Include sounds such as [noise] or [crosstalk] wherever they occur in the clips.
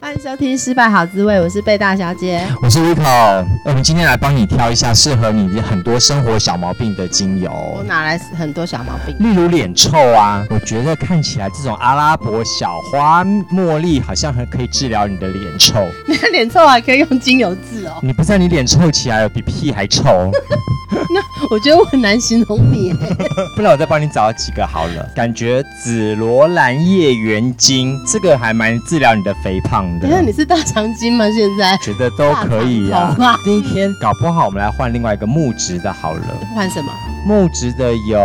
欢迎收听《失败好滋味》，我是贝大小姐，我是 Rico。我们今天来帮你挑一下适合你很多生活小毛病的精油。我哪来很多小毛病？例如脸臭啊，我觉得看起来这种阿拉伯小花茉莉好像很可以治疗你的脸臭。你 [laughs] 的脸臭还可以用精油治哦？你不知道你脸臭起来比屁还臭？[laughs] 那我觉得我很难形容你。[laughs] 不然我再帮你找几个好了。感觉紫罗兰叶原精这个还蛮治疗你的肥胖。等下你是大长今吗？现在觉得都可以呀、啊。第一天搞不好，我们来换另外一个木质的好了。换什么？木质的有，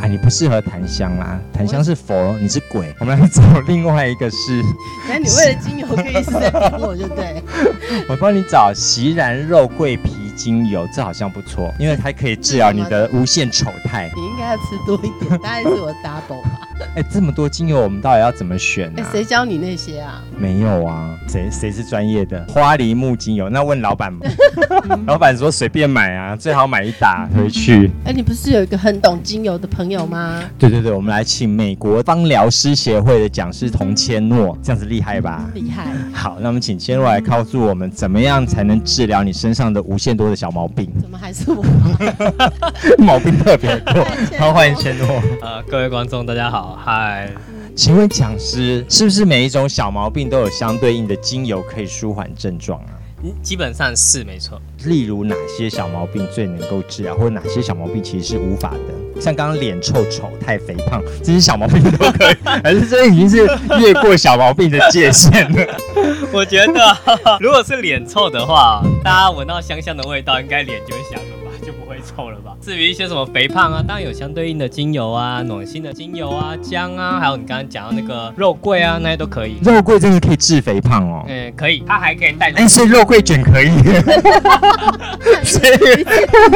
哎，你不适合檀香啦，檀香是佛，你是鬼。我们来找另外一个是。[laughs] 那你为了精油可以是在帮我就对。[laughs] 我帮你找锡兰肉桂皮精油，这好像不错，因为它可以治疗你的无限丑态。你应该要吃多一点，大概是我 double 吧。哎，这么多精油，我们到底要怎么选呢、啊？谁教你那些啊？没有啊，谁谁是专业的？花梨木精油，那问老板吧。[laughs] 老板说随便买啊，最好买一打回去。哎，你不是有一个很懂精油的朋友吗？对对对，我们来请美国芳疗师协会的讲师童千诺，这样子厉害吧？厉害。好，那我们请千诺来告诉我们，怎么样才能治疗你身上的无限多的小毛病？怎么还是我？[laughs] 毛病特别多。[laughs] 好，欢迎千诺。呃，各位观众，大家好。嗨，请问讲师，是不是每一种小毛病都有相对应的精油可以舒缓症状啊？嗯，基本上是没错。例如哪些小毛病最能够治疗，或者哪些小毛病其实是无法的？像刚刚脸臭、丑、太肥胖这些小毛病都可以，[laughs] 还是这已经是越过小毛病的界限了？我觉得，[laughs] 如果是脸臭的话，大家闻到香香的味道，应该脸就会香了吧，就不会臭了吧？至于一些什么肥胖啊，当然有相对应的精油啊，暖心的精油啊，姜啊，还有你刚刚讲到那个肉桂啊，那些都可以。肉桂真的可以治肥胖哦？嗯，可以，它还可以带。哎，所以肉桂卷可以。[laughs] 所以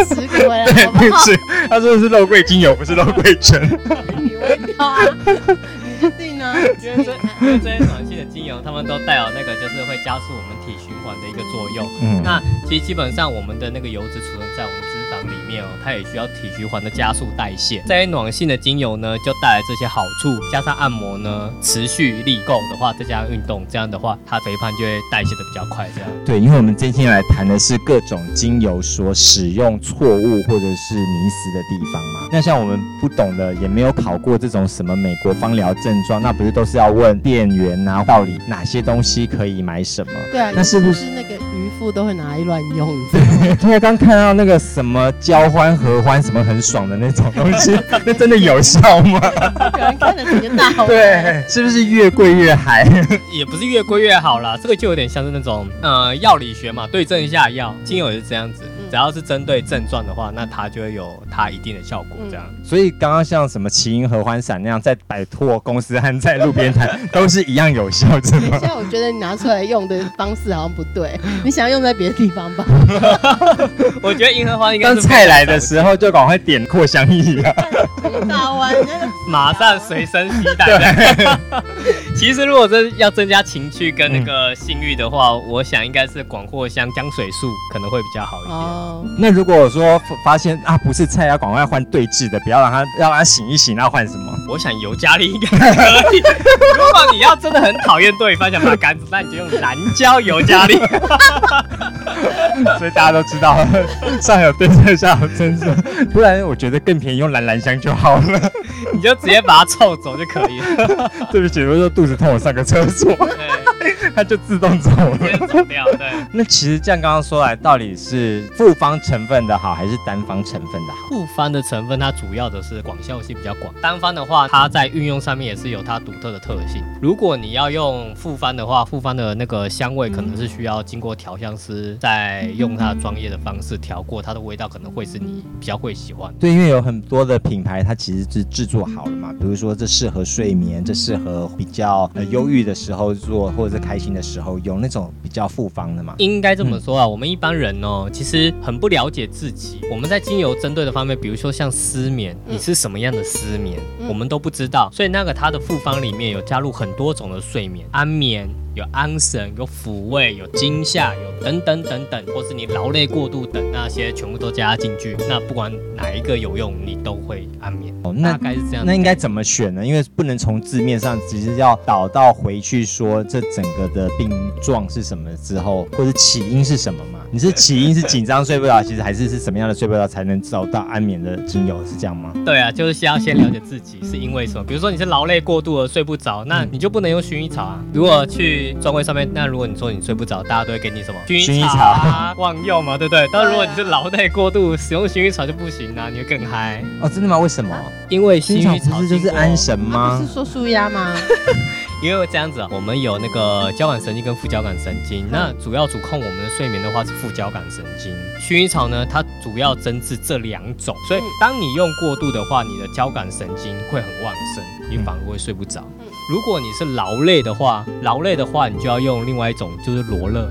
十个回来好不好？是，[laughs] 他说的是肉桂精油，不是肉桂卷。[laughs] 你会挑啊？你确定呢？因为这因为这些暖心的精油，它们都带有那个就是会加速我们体循环的一个作用。嗯，那其实基本上我们的那个油脂储存在我们脂肪里面哦，它也需要体循环的加速代谢。这些暖性的精油呢，就带来这些好处，加上按摩呢，持续力够的话，再加上运动，这样的话，它肥胖就会代谢的比较快。这样对，因为我们今天来谈的是各种精油所使用错误或者是迷失的地方嘛。那像我们不懂的，也没有考过这种什么美国芳疗症状，那不是都是要问店员啊，到底哪些东西可以买什么？对啊，那是不是那个渔夫都会拿来乱用？因为 [laughs] 刚看到那个什么交欢合欢什么很爽的那种东西，[laughs] 那真的有效吗？可能看了几个大红。对，是不是越贵越嗨？[laughs] 也不是越贵越好啦，这个就有点像是那种呃药理学嘛，对症下药，精油也是这样子。只要是针对症状的话，那它就会有它一定的效果。这样，嗯、所以刚刚像什么奇英合欢散那样，在摆脱公司和在路边摊 [laughs] 都是一样有效的。现在我觉得你拿出来用的方式好像不对，你想要用在别的地方吧？[laughs] 我觉得银河欢应该当菜来的时候就赶快点扩香液啊！大弯，马上随身携带。[laughs] 对其实如果真要增加情趣跟那个性欲的话，嗯、我想应该是广藿香姜水素可能会比较好一点。哦那如果说发现啊不是菜，要赶快换对峙的，不要让它要让它醒一醒，那换什么？我想尤加利应该可以。[laughs] 如果你要真的很讨厌对方，想把杆子，那你就用蓝椒尤加利。[laughs] 所以大家都知道，上有对策，下有政策。不然我觉得更便宜，用蓝蓝香就好了。你就直接把它凑走就可以了。[laughs] 对不起，我说肚子痛，我上个厕所。[laughs] 它就自动走了，走掉。对，[laughs] 那其实这样刚刚说来，到底是复方成分的好，还是单方成分的好？复方的成分它主要的是广效性比较广，单方的话，它在运用上面也是有它独特的特性。如果你要用复方的话，复方的那个香味可能是需要经过调香师在用它的专业的方式调过，它的味道可能会是你比较会喜欢。对，因为有很多的品牌，它其实是制作好了嘛？比如说这适合睡眠，这适合比较呃忧郁的时候做，或者是开心的时候有那种比较复方的嘛？应该这么说啊，嗯、我们一般人哦，其实很不了解自己。我们在精油针对的方面，比如说像失眠，你是什么样的失眠，嗯、我们都不知道。所以那个它的复方里面有加入很多种的睡眠，安眠。有安神，有抚慰，有惊吓，有等等等等，或是你劳累过度等那些全部都加进去。那不管哪一个有用，你都会安眠。哦，那大概是这样。那应该怎么选呢？因为不能从字面上，只是要导到回去说这整个的病状是什么之后，或者起因是什么嘛？你是起因是紧张睡不着，其实还是是什么样的睡不着才能找到安眠的精油是这样吗？对啊，就是先要先了解自己是因为什么。比如说你是劳累过度而睡不着，那你就不能用薰衣草啊。如果去专柜上面，那如果你说你睡不着，大家都会给你什么薰衣草啊，忘药嘛，对不对？但如果你是劳累过度，使用薰衣草就不行啊，你会更嗨哦。真的吗？为什么？因为薰衣草不是就是安神吗？不是说舒压吗？[laughs] 因为这样子啊，我们有那个交感神经跟副交感神经，那主要主控我们的睡眠的话是副交感神经。薰衣草呢，它主要针治这两种，所以当你用过度的话，你的交感神经会很旺盛，你反而会睡不着。如果你是劳累的话，劳累的话，你就要用另外一种，就是罗勒。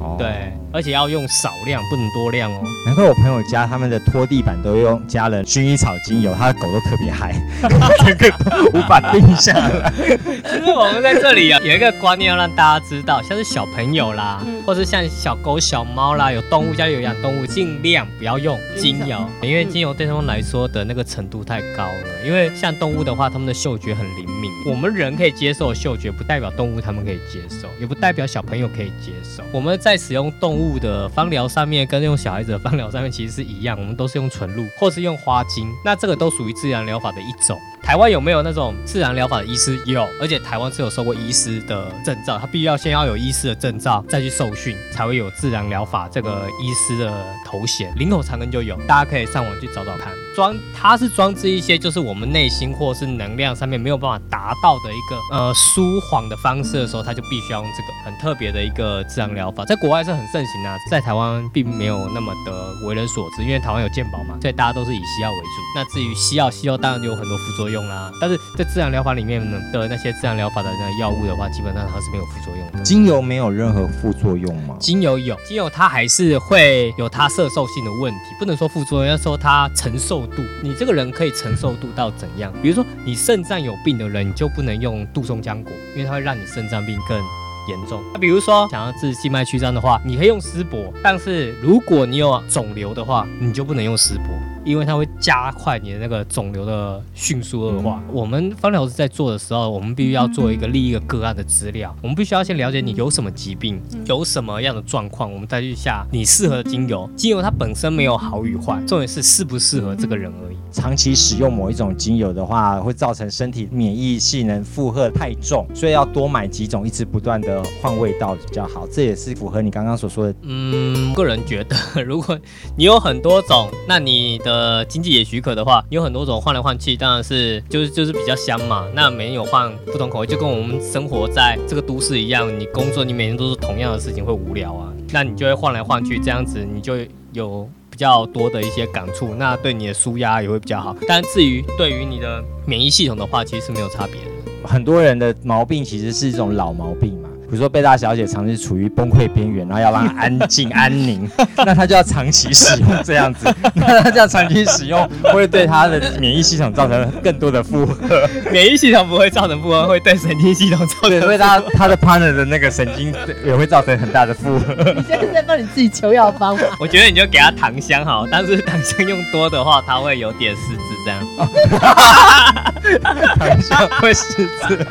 哦，对，而且要用少量，不能多量哦。难怪我朋友家他们的拖地板都用加了薰衣草精油，他的狗都特别嗨，[laughs] 整个无法定下来。[laughs] 其实我们在这里啊，有一个观念要让大家知道，像是小朋友啦，或是像小狗、小猫啦，有动物家里有养动物，尽量不要用精油，因为精油对他们来说的那个程度太高了。因为像动物的话，他们的嗅觉很灵敏，我们人可以接受嗅觉，不代表动物他们可以接受，也不代表小朋友可以接受。我们在使用动物的芳疗上面，跟用小孩子的芳疗上面其实是一样，我们都是用纯露或是用花精，那这个都属于自然疗法的一种。台湾有没有那种自然疗法的医师？有，而且台湾是有受过医师的证照，他必须要先要有医师的证照，再去受训，才会有自然疗法这个医师的头衔。林口长庚就有，大家可以上网去找找看。装它是装置一些就是我们内心或是能量上面没有办法达到的一个呃舒缓的方式的时候，它就必须要用这个很特别的一个自然疗法，在国外是很盛行啊，在台湾并没有那么的为人所知，因为台湾有健保嘛，所以大家都是以西药为主。那至于西药，西药当然就有很多副作用。啦，但是在自然疗法里面呢的那些自然疗法的那个药物的话，基本上它是没有副作用的。精油没有任何副作用吗？精油有，精油它还是会有它摄受性的问题，不能说副作用，要说它承受度。你这个人可以承受度到怎样？比如说你肾脏有病的人，你就不能用杜松浆果，因为它会让你肾脏病更严重。那比如说想要治静脉曲张的话，你可以用丝柏，但是如果你有肿瘤的话，你就不能用丝柏。因为它会加快你的那个肿瘤的迅速恶化。我们方疗师在做的时候，我们必须要做一个立一个个案的资料。我们必须要先了解你有什么疾病，有什么样的状况，我们再去下你适合的精油。精油它本身没有好与坏，重点是适不适合这个人而已。长期使用某一种精油的话，会造成身体免疫性能负荷太重，所以要多买几种，一直不断的换味道比较好。这也是符合你刚刚所说的。嗯，个人觉得，如果你有很多种，那你的。呃，经济也许可的话，有很多种换来换去，当然是就是就是比较香嘛。那每天有换不同口味，就跟我们生活在这个都市一样，你工作你每天都是同样的事情，会无聊啊。那你就会换来换去，这样子你就有比较多的一些感触，那对你的舒压也会比较好。但至于对于你的免疫系统的话，其实是没有差别的。很多人的毛病其实是一种老毛病嘛。比如说贝大小姐长期处于崩溃边缘，然后要让她安静安宁，[laughs] 那她就要长期使用这样子，[laughs] 那她这样长期使用会对她的免疫系统造成更多的负荷。免疫系统不会造成负荷，会对神经系统造成。所以她她的 partner 的那个神经也会造成很大的负荷。你现在在帮你自己求药方吗？我觉得你就给她糖香好，但是糖香用多的话，她会有点失智这样。糖香会失智，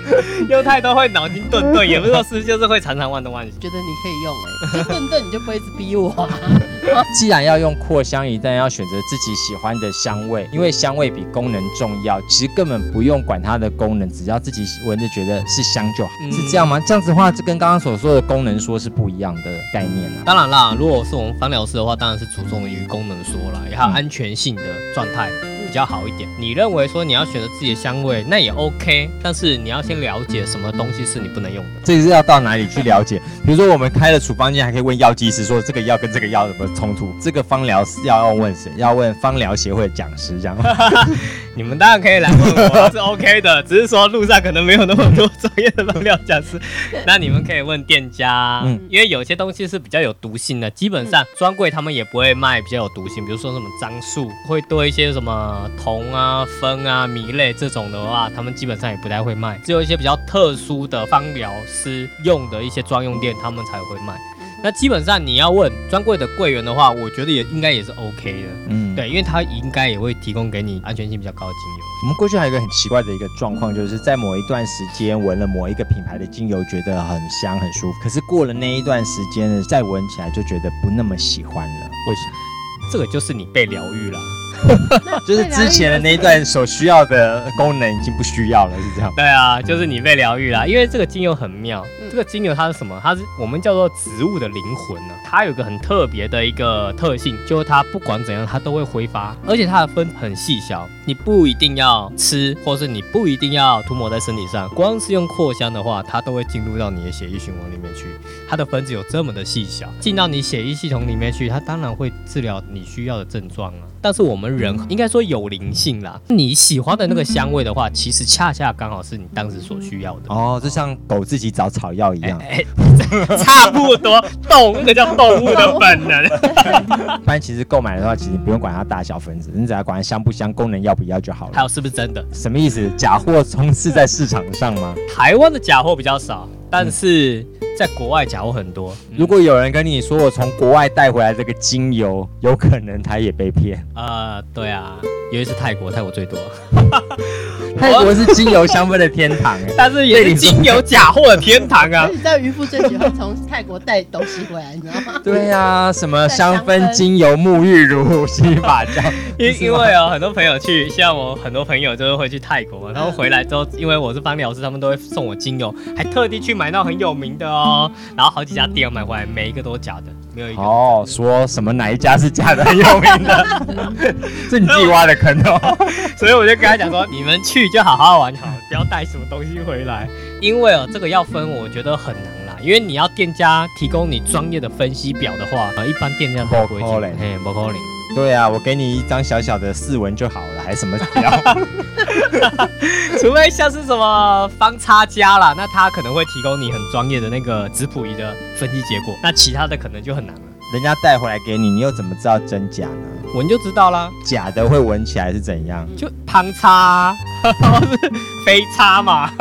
用太多会脑筋钝钝，也不是说失智。就是会常常忘东忘西，觉得你可以用哎、欸，[laughs] 就顿顿你就不会一直逼我、啊。[laughs] 既然要用扩香一旦要选择自己喜欢的香味，因为香味比功能重要。其实根本不用管它的功能，只要自己闻着觉得是香就好，嗯、是这样吗？这样子的话，这跟刚刚所说的功能说是不一样的概念啊。当然啦，如果是我们芳疗师的话，当然是注重于功能说了，也还有安全性的状态。比较好一点。你认为说你要选择自己的香味，那也 OK，但是你要先了解什么东西是你不能用的。这是要到哪里去了解？比如说我们开了处方间，还可以问药剂师说这个药跟这个药有没有冲突？这个方疗是要问谁？要问方疗协会的讲师这样。[laughs] 你们当然可以来问我，是 OK 的，只是说路上可能没有那么多专业的方疗 [laughs] 讲师。那你们可以问店家，嗯，因为有些东西是比较有毒性的，基本上专柜他们也不会卖比较有毒性，比如说什么樟树会多一些什么铜啊、酚啊、醚类这种的话，他们基本上也不太会卖，只有一些比较特殊的芳疗师用的一些专用店，他们才会卖。那基本上你要问专柜的柜员的话，我觉得也应该也是 OK 的，嗯，对，因为他应该也会提供给你安全性比较高的精油。我们过去还有一个很奇怪的一个状况，就是在某一段时间闻了某一个品牌的精油，觉得很香很舒服，可是过了那一段时间呢，再闻起来就觉得不那么喜欢了。为什么？这个就是你被疗愈了。[laughs] 就是之前的那一段所需要的功能已经不需要了，是这样？对啊，就是你被疗愈了，因为这个精油很妙。这个精油它是什么？它是我们叫做植物的灵魂呢。它有个很特别的一个特性，就是它不管怎样，它都会挥发，而且它的分很细小，你不一定要吃，或是你不一定要涂抹在身体上，光是用扩香的话，它都会进入到你的血液循环里面去。它的分子有这么的细小，进到你血液系统里面去，它当然会治疗你需要的症状啊。但是我们人应该说有灵性啦，你喜欢的那个香味的话，其实恰恰刚好是你当时所需要的。哦，就像狗自己找草药一样，[laughs] 差不多，动那个叫动物的本能。[laughs] 一般其实购买的话，其实不用管它大小分子，你只要管它香不香，功能要不要就好了。还有是不是真的？什么意思？假货充斥在市场上吗？台湾的假货比较少。但是在国外假货很多。如果有人跟你说我从国外带回来这个精油，有可能他也被骗。呃，对啊，尤其是泰国，泰国最多。[laughs] [laughs] 泰国是精油香氛的天堂，[laughs] 但是也是精油假货的天堂啊！[laughs] 你知道渔夫最喜欢从泰国带东西回来，你知道吗？对呀、啊，什么香氛、精油、沐浴乳、洗发胶。因因为有很多朋友去，像我很多朋友就是会去泰国嘛，然后回来之后，因为我是芳疗师，他们都会送我精油，还特地去买到很有名的哦，然后好几家店买回来，每一个都是假的。没有一个哦，说什么哪一家是假的很有名的，[laughs] 是你自己挖的坑哦。[laughs] 所以我就跟他讲说，你们去就好好玩好，不要带什么东西回来。因为哦，这个要分，我觉得很难啦。因为你要店家提供你专业的分析表的话，呃，一般店家不会进。嘿，不可能。对啊，我给你一张小小的试闻就好了，还什么表？[laughs] 除非像是什么方差家啦，那他可能会提供你很专业的那个质谱仪的分析结果，那其他的可能就很难了。人家带回来给你，你又怎么知道真假呢？闻就知道啦。假的会闻起来是怎样？就旁差，[laughs] 是飞差嘛。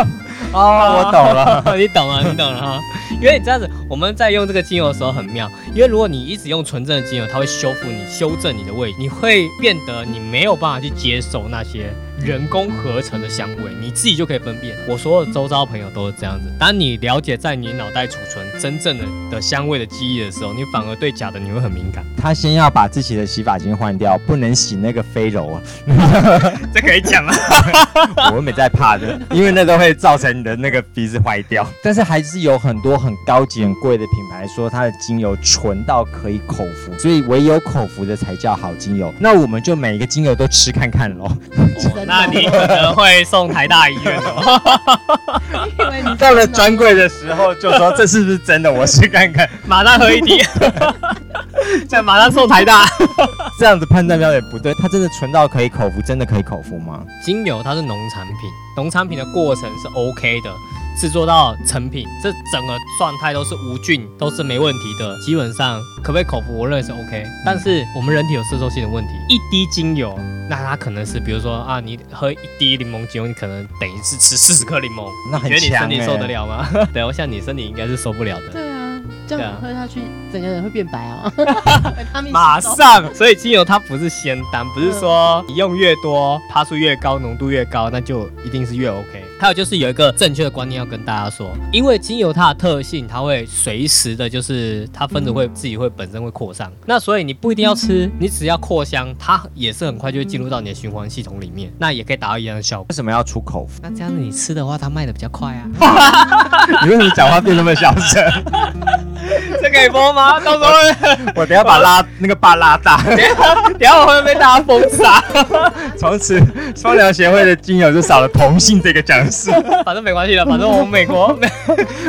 哦，我 [laughs] 懂了，你懂了，你懂了哈。因为你这样子，我们在用这个精油的时候很妙。因为如果你一直用纯正的精油，它会修复你、修正你的味，你会变得你没有办法去接受那些。人工合成的香味，你自己就可以分辨。我所有周遭朋友都是这样子。当你了解在你脑袋储存真正的的香味的记忆的时候，你反而对假的你会很敏感。他先要把自己的洗发精换掉，不能洗那个飞柔啊。[laughs] [laughs] 这可以讲啊。我没在怕的，因为那都会造成你的那个鼻子坏掉。[laughs] 但是还是有很多很高级、很贵的品牌说它的精油纯到可以口服，所以唯有口服的才叫好精油。那我们就每一个精油都吃看看喽。[laughs] 那你可能会送台大医院哦。[laughs] 因为你到了专柜的时候，就说这是不是真的？我试看看，马上喝一滴，[laughs] 再马上送台大。[laughs] 这样子判断标准不对，它真的纯到可以口服，真的可以口服吗？精油它是农产品，农产品的过程是 OK 的。制作到成品，这整个状态都是无菌，都是没问题的。基本上可不可以口服，我认为是 OK。但是我们人体有摄收性的问题，一滴精油，那它可能是，比如说啊，你喝一滴柠檬精油，你可能等于是吃四十颗柠檬，那你觉得你身体受得了吗？[laughs] 对，我想你身体应该是受不了的。这样喝下去，整个人会变白啊。[laughs] [laughs] 马上，所以精油它不是仙丹，不是说你用越多，趴数越高，浓度越高，那就一定是越 OK。还有就是有一个正确的观念要跟大家说，因为精油它的特性，它会随时的，就是它分子会自己会本身会扩散，那所以你不一定要吃，你只要扩香，它也是很快就会进入到你的循环系统里面，那也可以达到一样的效果。为什么要出口服？那这样子你吃的话，它卖的比较快啊。[laughs] [laughs] [laughs] 你为什么讲话变那么小声？这个可以播吗？[laughs] 到时候 [laughs] 我等下把拉那个把拉大，[laughs] 等下我会被大家封杀。从此双疗协会的精油就少了同性这个讲师。反正没关系了，反正我们美国美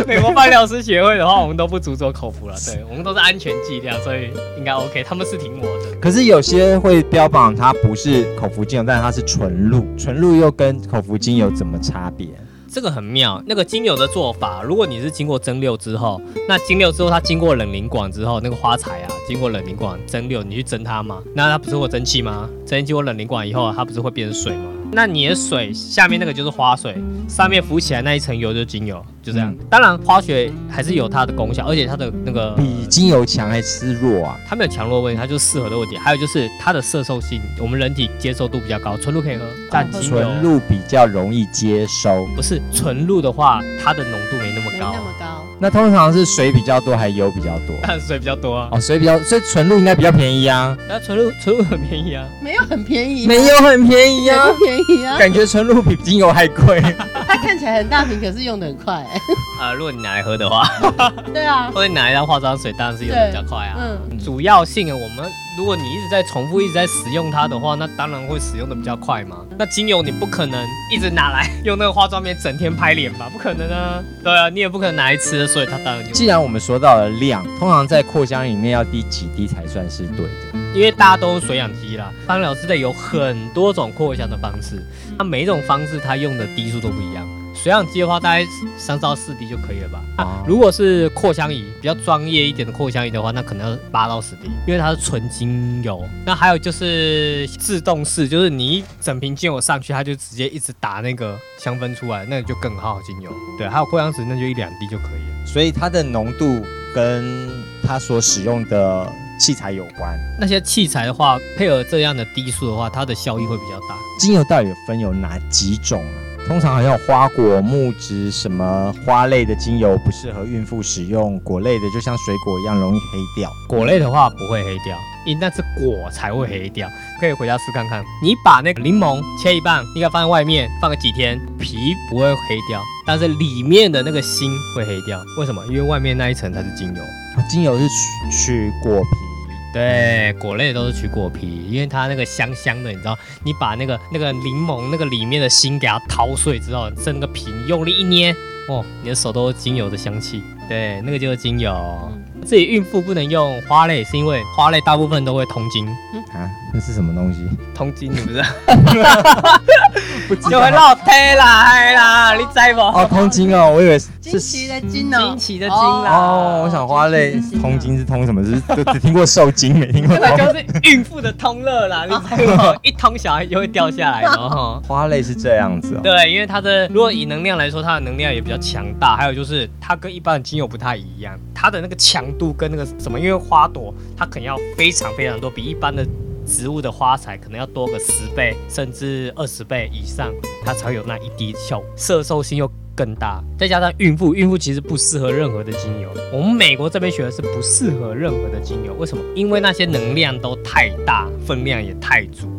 美国芳疗师协会的话，我们都不主做口服了，对，我们都是安全剂量，所以应该 OK。他们是挺我的。可是有些会标榜它不是口服精油，但是它是纯露，纯露又跟口服精油怎么差别？这个很妙，那个精油的做法，如果你是经过蒸馏之后，那蒸馏之后它经过冷凝管之后，那个花材啊，经过冷凝管蒸馏，你去蒸它嘛，那它不是会蒸汽吗？蒸汽经过冷凝管以后，它不是会变成水吗？那你的水下面那个就是花水，上面浮起来那一层油就是精油，就这样。当然花水还是有它的功效，而且它的那个比精油强还是弱啊？它没有强弱问题，它就是适合的问题。还有就是它的摄受性，我们人体接受度比较高，纯露可以喝，但纯露比较容易接收。不是纯露的话，它的浓度没那么高。没那么高。那通常是水比较多还是油比较多？[laughs] 水比较多啊。哦，水比较，所以纯露应该比较便宜啊。那纯露纯露很便宜啊。没有很便宜。没有很便宜啊。不便宜啊。感觉纯露比精油还贵。[laughs] 它看起来很大瓶，可是用的很快。[laughs] 啊，如果你拿来喝的话。对啊。或者你拿来当化妆水，当然是用的比较快啊。嗯。主要性啊，我们。如果你一直在重复、一直在使用它的话，那当然会使用的比较快嘛。那精油你不可能一直拿来用那个化妆棉整天拍脸吧？不可能啊。对啊，你也不可能拿来吃，所以它当然就。既然我们说到了量，通常在扩香里面要滴几滴才算是对的？因为大家都用水氧机啦，芳疗之类有很多种扩香的方式，那每一种方式它用的滴数都不一样。水氧机的话，大概三到四滴就可以了吧？啊，如果是扩香仪比较专业一点的扩香仪的话，那可能要八到十滴，因为它是纯精油。那还有就是自动式，就是你一整瓶精油上去，它就直接一直打那个香氛出来，那就更耗精油。对，还有扩香石，那就一两滴就可以了。所以它的浓度跟它所使用的器材有关。那些器材的话，配合这样的滴数的话，它的效益会比较大。精油到底有分有哪几种啊？通常好像有花果、木质什么花类的精油不适合孕妇使用，果类的就像水果一样容易黑掉。果类的话不会黑掉，因那是果才会黑掉。可以回家试看看。你把那个柠檬切一半，应该放在外面放个几天，皮不会黑掉，但是里面的那个芯会黑掉。为什么？因为外面那一层才是精油，精油是取取果皮。对，果类都是取果皮，因为它那个香香的，你知道，你把那个那个柠檬那个里面的心给它掏碎之后，剩那个皮，用力一捏，哦，你的手都是精油的香气。对，那个就是精油。自己孕妇不能用花类，是因为花类大部分都会通经。啊，那是什么东西？通经，你不知道？就会落胎啦，啦，你知不？哦，通经哦，我以为是惊奇的经哦，惊奇的经啦。哦，我想花类通经是通什么？是就 [laughs] 只听过受精，没听过。那就是孕妇的通乐啦，你知道吗？[laughs] 一通小孩就会掉下来的哈。花类是这样子哦。对，因为它的如果以能量来说，它的能量也比较强大，还有就是它跟一般的精油不太一样，它的那个强度跟那个什么，因为花朵它可能要非常非常多，比一般的。植物的花材可能要多个十倍甚至二十倍以上，它才有那一滴效果，色受性又更大。再加上孕妇，孕妇其实不适合任何的精油。我们美国这边学的是不适合任何的精油，为什么？因为那些能量都太大，分量也太足。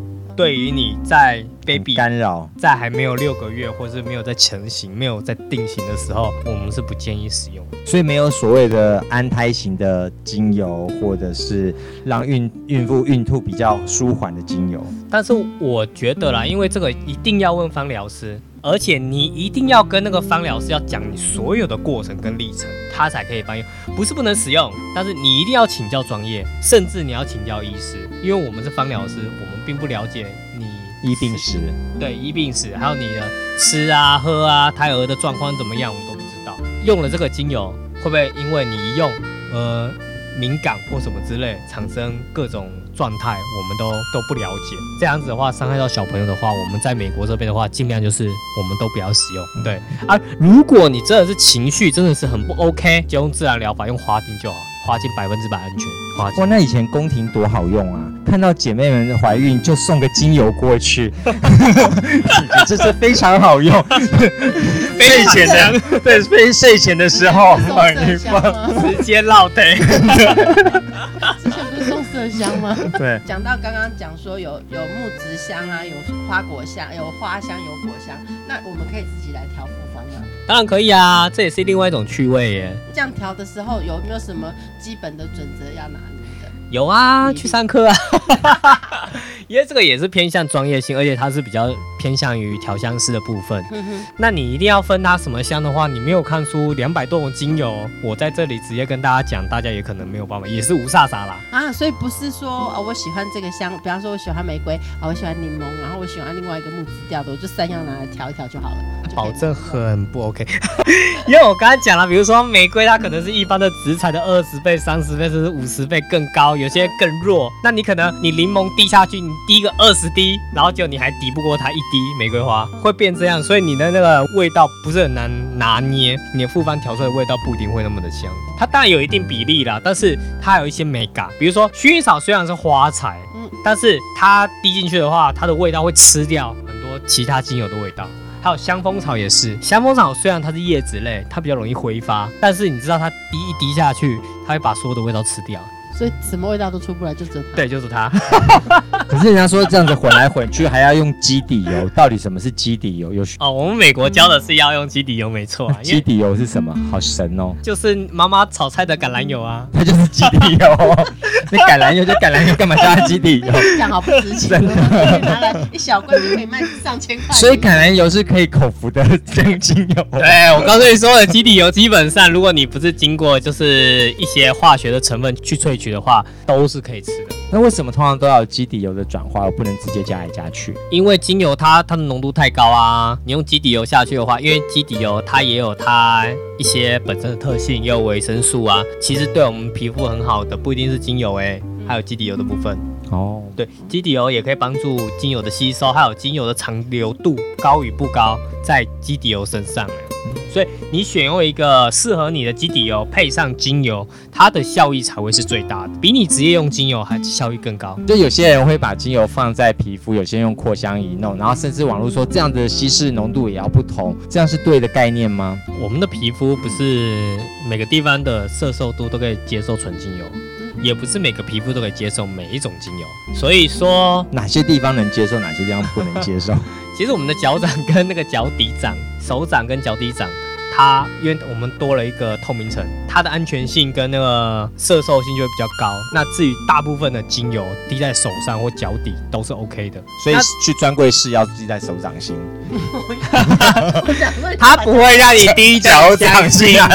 对于你在 baby 干扰，在还没有六个月，或是没有在成型、没有在定型的时候，我们是不建议使用。所以没有所谓的安胎型的精油，或者是让孕孕妇孕吐比较舒缓的精油。但是我觉得啦，因为这个一定要问芳疗师。而且你一定要跟那个芳疗师要讲你所有的过程跟历程，他才可以帮你。不是不能使用，但是你一定要请教专业，甚至你要请教医师，因为我们是芳疗师，我们并不了解你医病史，对医病史，还有你的吃啊喝啊，胎儿的状况怎么样，我们都不知道。用了这个精油，会不会因为你一用，呃，敏感或什么之类，产生各种？状态我们都都不了解，这样子的话伤害到小朋友的话，我们在美国这边的话，尽量就是我们都不要使用。对。啊，如果你真的是情绪真的是很不 OK，就用自然疗法，用花精就好，花精百分之百安全。花精。哇，那以前宫廷多好用啊！看到姐妹们怀孕就送个精油过去，[laughs] 这是非常好用。[laughs] 睡前的对，睡睡前的时候直接落胎。[laughs] 麝香吗？对，讲到刚刚讲说有有木质香啊，有花果香，有花香，有果香，那我们可以自己来调。当然可以啊，这也是另外一种趣味耶。这样调的时候有没有什么基本的准则要拿？有啊，去上课啊。[laughs] 因为这个也是偏向专业性，而且它是比较偏向于调香师的部分。那你一定要分它什么香的话，你没有看出两百多种精油，我在这里直接跟大家讲，大家也可能没有办法，也是无煞煞啦。啊，所以不是说哦，我喜欢这个香，比方说我喜欢玫瑰，啊，我喜欢柠檬，然后我喜欢另外一个木质调的，我就三样拿来调一调就好了。保证很不 OK，[laughs] 因为我刚才讲了，比如说玫瑰，它可能是一般的植材的二十倍、三十倍，甚至五十倍更高，有些更弱。那你可能你柠檬滴下去，你滴个二十滴，然后就你还抵不过它一滴玫瑰花，会变这样。所以你的那个味道不是很难拿捏，你的复方调出来的味道不一定会那么的香。它当然有一定比例啦，但是它有一些美感，比如说薰衣草虽然是花材，嗯，但是它滴进去的话，它的味道会吃掉很多其他精油的味道。还有香蜂草也是，香蜂草虽然它是叶子类，它比较容易挥发，但是你知道它滴一滴下去，它会把所有的味道吃掉。所以什么味道都出不来，就只有它。对，就是它。[laughs] 可是人家说这样子混来混去还要用基底油，到底什么是基底油？有哦，我们美国教的是要用基底油，没错。[laughs] 基底油是什么？好神哦！就是妈妈炒菜的橄榄油啊，[laughs] 它就是基底油。那橄榄油就橄榄油，干嘛加基底油？这样好不值钱。拿来一小罐就可以卖上千块。所以橄榄油是可以口服的精油。对，我告诉你说的基底油，基本上如果你不是经过就是一些化学的成分去萃取。的话都是可以吃的。那为什么通常都要有基底油的转化，而不能直接加来加去？因为精油它它的浓度太高啊，你用基底油下去的话，因为基底油它也有它一些本身的特性，也有维生素啊。其实对我们皮肤很好的不一定是精油哎、欸，还有基底油的部分哦。对，基底油也可以帮助精油的吸收，还有精油的长留度高与不高在基底油身上、欸所以你选用一个适合你的基底油，配上精油，它的效益才会是最大的，比你直接用精油还效益更高。就有些人会把精油放在皮肤，有些人用扩香仪弄，然后甚至网络说这样的稀释浓度也要不同，这样是对的概念吗？我们的皮肤不是每个地方的色受度都可以接受纯精油，也不是每个皮肤都可以接受每一种精油。所以说哪些地方能接受，哪些地方不能接受？[laughs] 其实我们的脚掌跟那个脚底掌。手掌跟脚底掌，它因为我们多了一个透明层，它的安全性跟那个摄受性就会比较高。那至于大部分的精油滴在手上或脚底都是 OK 的，所以去专柜试要滴在手掌心。它不会让你滴脚掌心啊！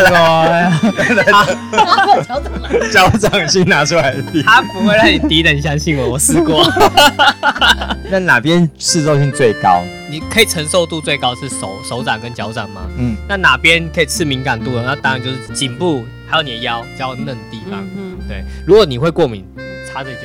脚掌心拿出来滴，它不会让你滴的，你相信我，我试过。[laughs] 那哪边摄受性最高？你可以承受度最高是手手掌跟脚掌吗？嗯，那哪边可以刺敏感度的？那当然就是颈部，还有你的腰比较嫩的地方。嗯，对。如果你会过敏，擦这些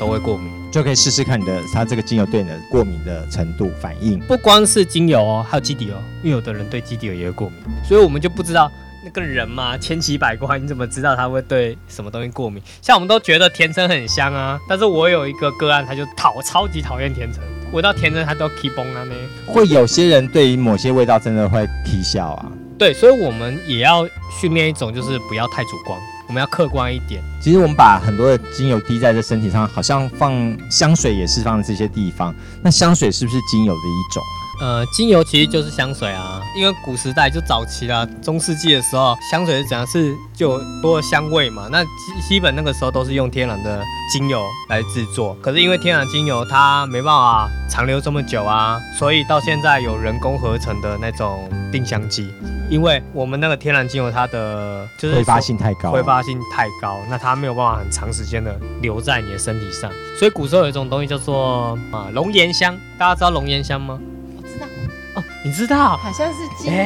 都会过敏，就可以试试看你的它这个精油对你的过敏的程度反应。不光是精油哦，还有基底哦，因为有的人对基底油也会过敏，所以我们就不知道那个人嘛，千奇百怪，你怎么知道他会对什么东西过敏？像我们都觉得甜橙很香啊，但是我有一个个案，他就讨超级讨厌甜橙。闻到甜的，它都起崩了呢。会有些人对于某些味道真的会啼笑啊。对，所以我们也要训练一种，就是不要太主观，我们要客观一点。其实我们把很多的精油滴在这身体上，好像放香水也是放在这些地方。那香水是不是精油的一种？呃，精油其实就是香水啊，因为古时代就早期啦，中世纪的时候，香水是怎样？是就有多的香味嘛。那基基本那个时候都是用天然的精油来制作，可是因为天然精油它没办法长留这么久啊，所以到现在有人工合成的那种定香剂。因为我们那个天然精油它的就是挥发性太高，挥发性太高，那它没有办法很长时间的留在你的身体上。所以古时候有一种东西叫做啊龙涎香，大家知道龙涎香吗？你知道，好像是精油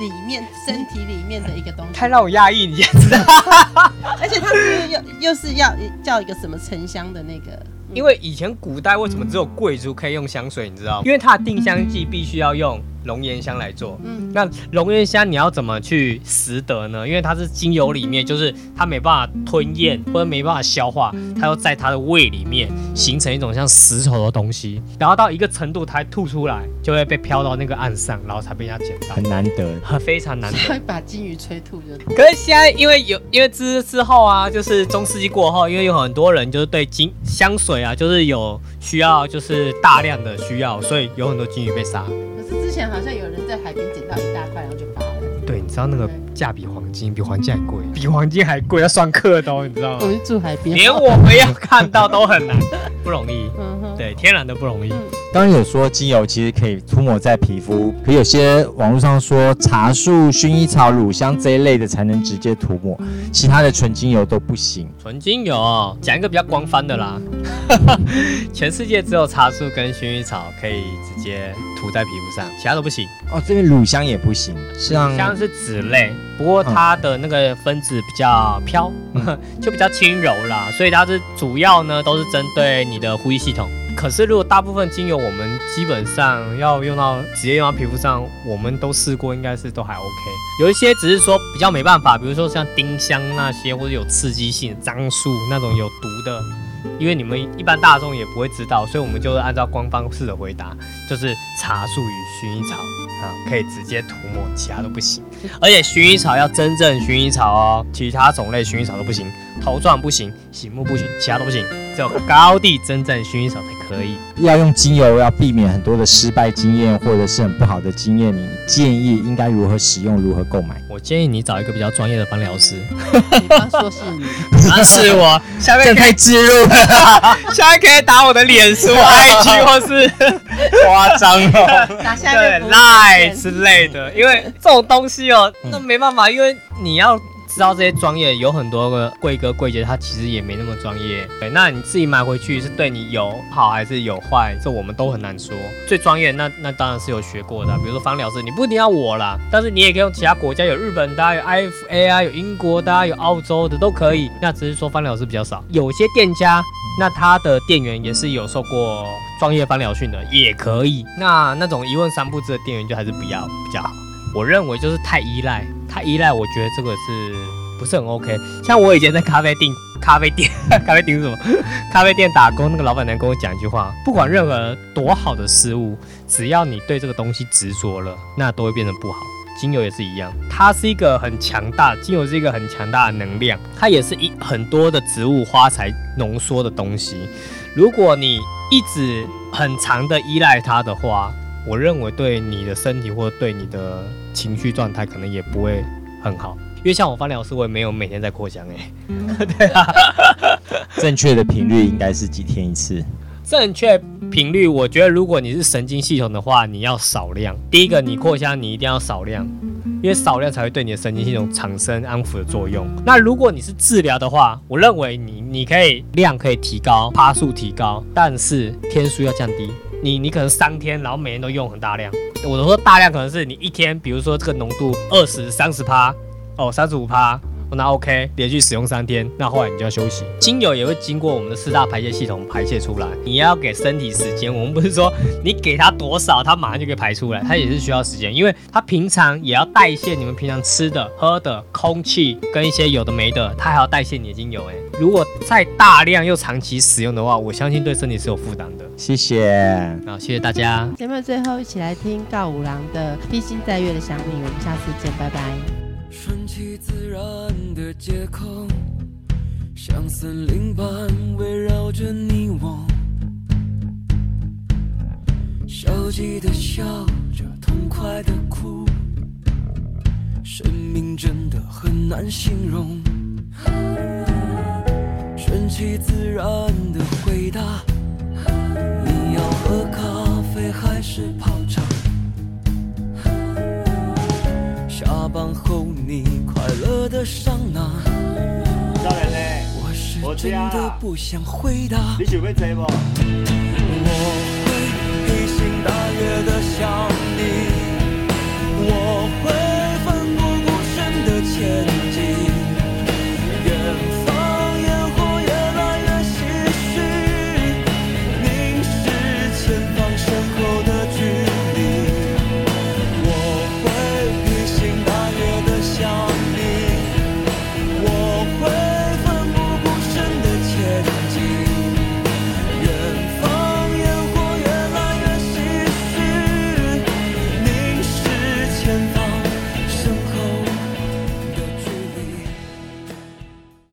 里面、欸、身体里面的一个东西，太让我压抑，你也知道。[laughs] 而且它是又又是要叫一个什么沉香的那个。因为以前古代为什么只有贵族可以用香水？你知道？因为它的定香剂必须要用龙涎香来做。嗯，那龙涎香你要怎么去拾得呢？因为它是精油里面，就是它没办法吞咽或者没办法消化，它要在它的胃里面形成一种像石头的东西，然后到一个程度它吐出来，就会被飘到那个岸上，然后才被人家捡到。很难得，很 [laughs] 非常难得。会把金鱼吹吐就。可是现在因为有因为之之后啊，就是中世纪过后，因为有很多人就是对金香水。对啊，就是有需要，就是大量的需要，所以有很多鲸鱼被杀。可是之前好像有人在海边捡到一大块，然后就。对，你知道那个价比黄金，比黄金还贵，比黄金还贵，要算克的哦，你知道吗？我们住海边，连我们要看到都很难，[laughs] 不容易。嗯、对，天然的不容易。刚刚有说精油其实可以涂抹在皮肤，可有些网络上说茶树、薰衣草、乳香这一类的才能直接涂抹，其他的纯精油都不行。纯精油讲一个比较官方的啦，[laughs] 全世界只有茶树跟薰衣草可以直接涂在皮肤上，其他都不行。哦，这边乳香也不行，像像是脂类，不过它的那个分子比较飘，嗯、[laughs] 就比较轻柔啦，所以它是主要呢都是针对你的呼吸系统。可是，如果大部分精油我们基本上要用到直接用到皮肤上，我们都试过，应该是都还 OK。有一些只是说比较没办法，比如说像丁香那些，或者有刺激性樟树那种有毒的，因为你们一般大众也不会知道，所以我们就是按照官方式的回答，就是茶树与薰衣草啊，可以直接涂抹，其他都不行。而且薰衣草要真正薰衣草哦，其他种类薰衣草都不行，头状不行，醒目不行，其他都不行，只有高地真正薰衣草才。可以，要用精油，要避免很多的失败经验或者是很不好的经验。你建议应该如何使用，如何购买？我建议你找一个比较专业的芳疗师。你刚说是你，那是我。下面可以置入，[laughs] 下面可以打我的脸书、IG 或是 [laughs] 夸张哦，打下面对 Line 之类的，因为这种东西哦，那没办法，因为你要。知道这些专业有很多个贵哥贵姐，他其实也没那么专业。对，那你自己买回去是对你有好还是有坏，这我们都很难说。最专业那那当然是有学过的，比如说芳疗师，你不一定要我啦，但是你也可以用其他国家，有日本的啊，有 IFA 啊，有英国的啊，有澳洲的都可以。那只是说芳疗师比较少，有些店家那他的店员也是有受过专业芳疗训的，也可以。那那种一问三不知的店员就还是不要比较好。我认为就是太依赖。太依赖，我觉得这个是不是很 OK？像我以前在咖啡店、咖啡店、[laughs] 咖啡店什么？咖啡店打工，那个老板娘跟我讲一句话：不管任何多好的事物，只要你对这个东西执着了，那都会变成不好。精油也是一样，它是一个很强大，精油是一个很强大的能量，它也是一很多的植物花材浓缩的东西。如果你一直很长的依赖它的话，我认为对你的身体或者对你的情绪状态可能也不会很好，因为像我芳疗师，我也没有每天在扩香哎。[laughs] 对啊，正确的频率应该是几天一次？正确频率，我觉得如果你是神经系统的话，你要少量。第一个，你扩香你一定要少量，因为少量才会对你的神经系统产生安抚的作用。那如果你是治疗的话，我认为你你可以量可以提高，趴数提高，但是天数要降低。你你可能三天，然后每天都用很大量。我都说大量可能是你一天，比如说这个浓度二十三十趴，哦三十五趴，那 OK，连续使用三天，那后来你就要休息。精油也会经过我们的四大排泄系统排泄出来，你要给身体时间。我们不是说你给它多少，它马上就可以排出来，它也是需要时间，因为它平常也要代谢你们平常吃的、喝的、空气跟一些有的没的，它还要代谢你的精油。哎，如果再大量又长期使用的话，我相信对身体是有负担的。谢谢，好，谢谢大家。节目最后一起来听告五郎的《披星戴月的想你》，我们下次见，拜拜。顺其自然的借口，像森林般围绕着你我，消极的笑着，痛快的哭，生命真的很难形容。顺其自然的回答。你要喝咖乐的桑拿。我是真的不想回答。你想要坐吗？我会披星戴月的想